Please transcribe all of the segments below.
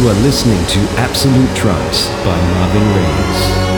You are listening to Absolute Trance by Marvin Reeves.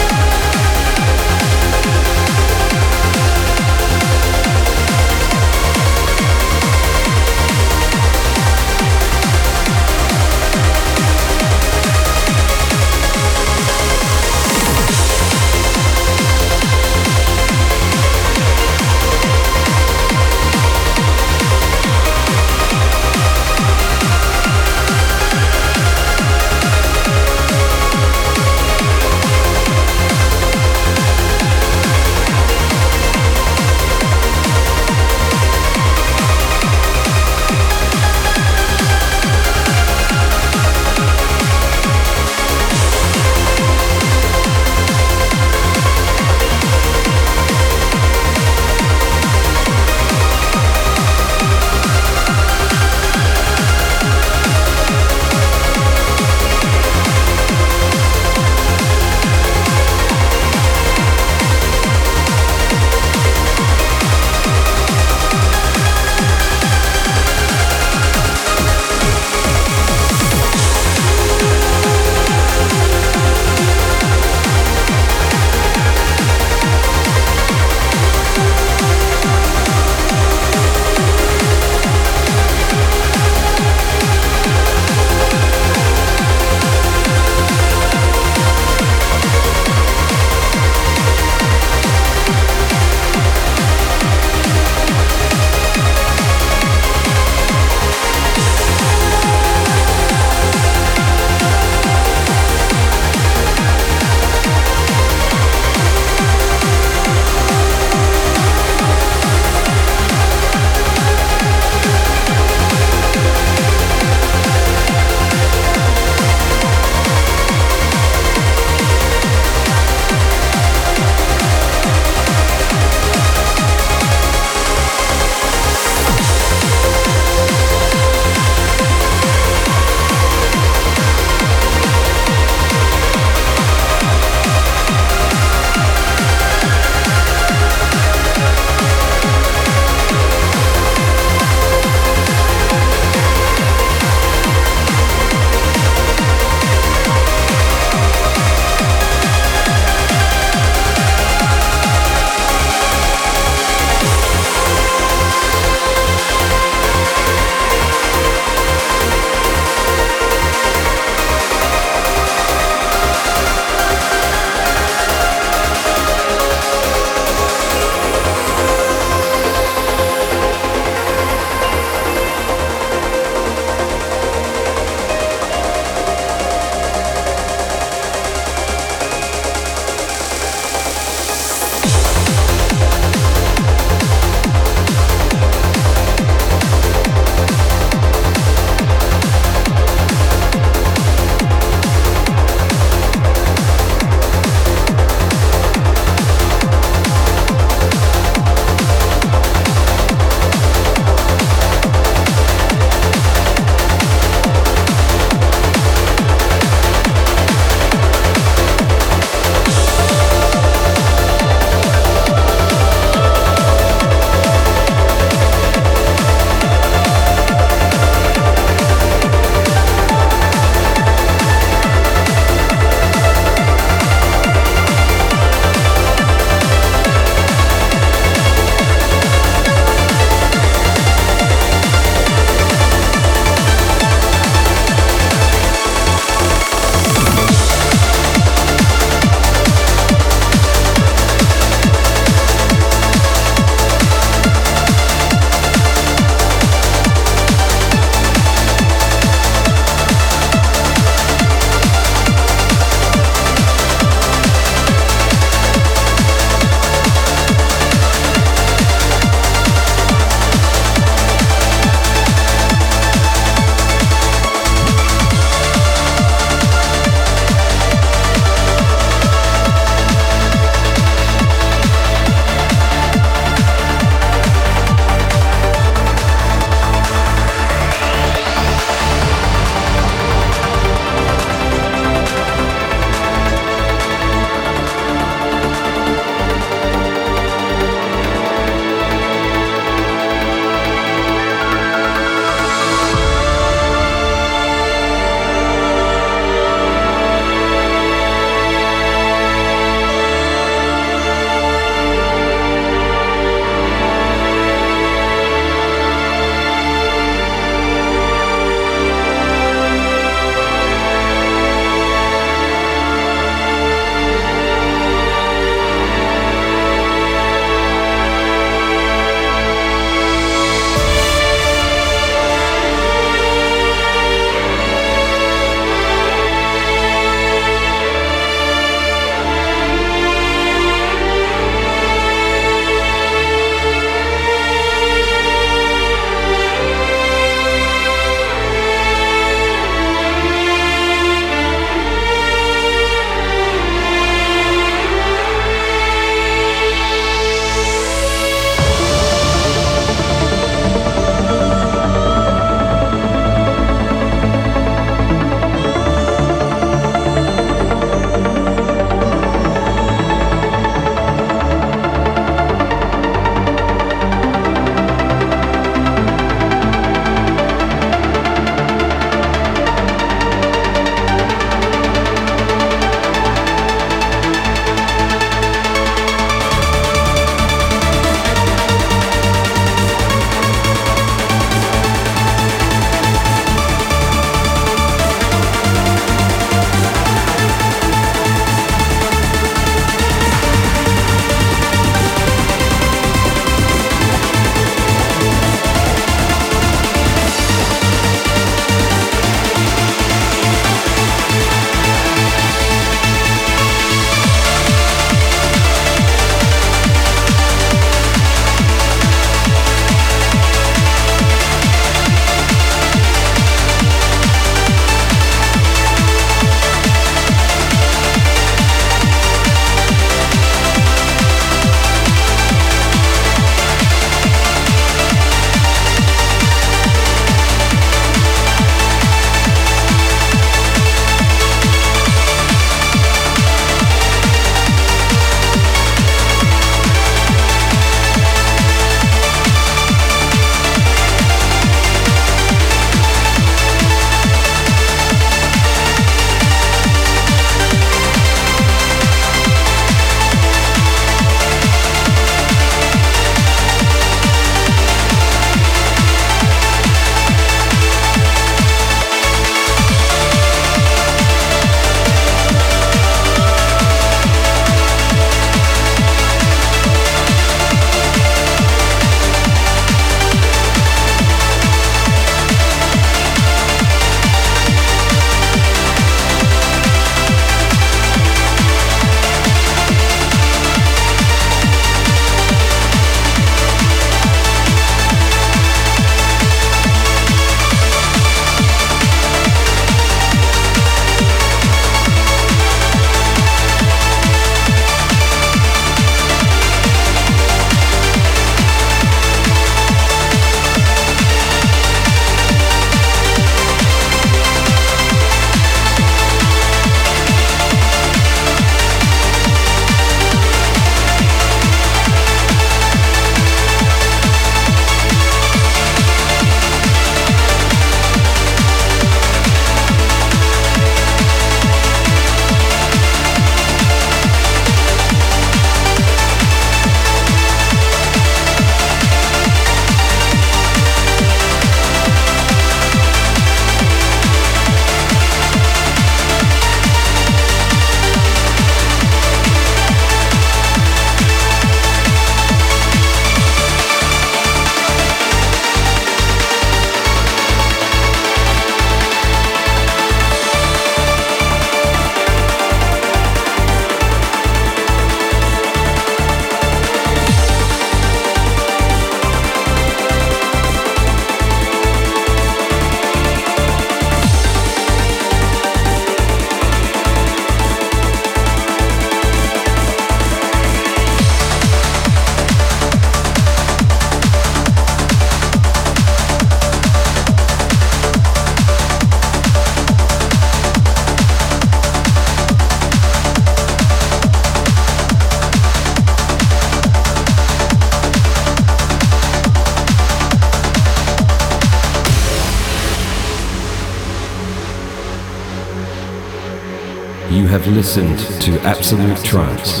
Have listened to Absolute Trance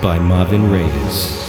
by Marvin Reyes.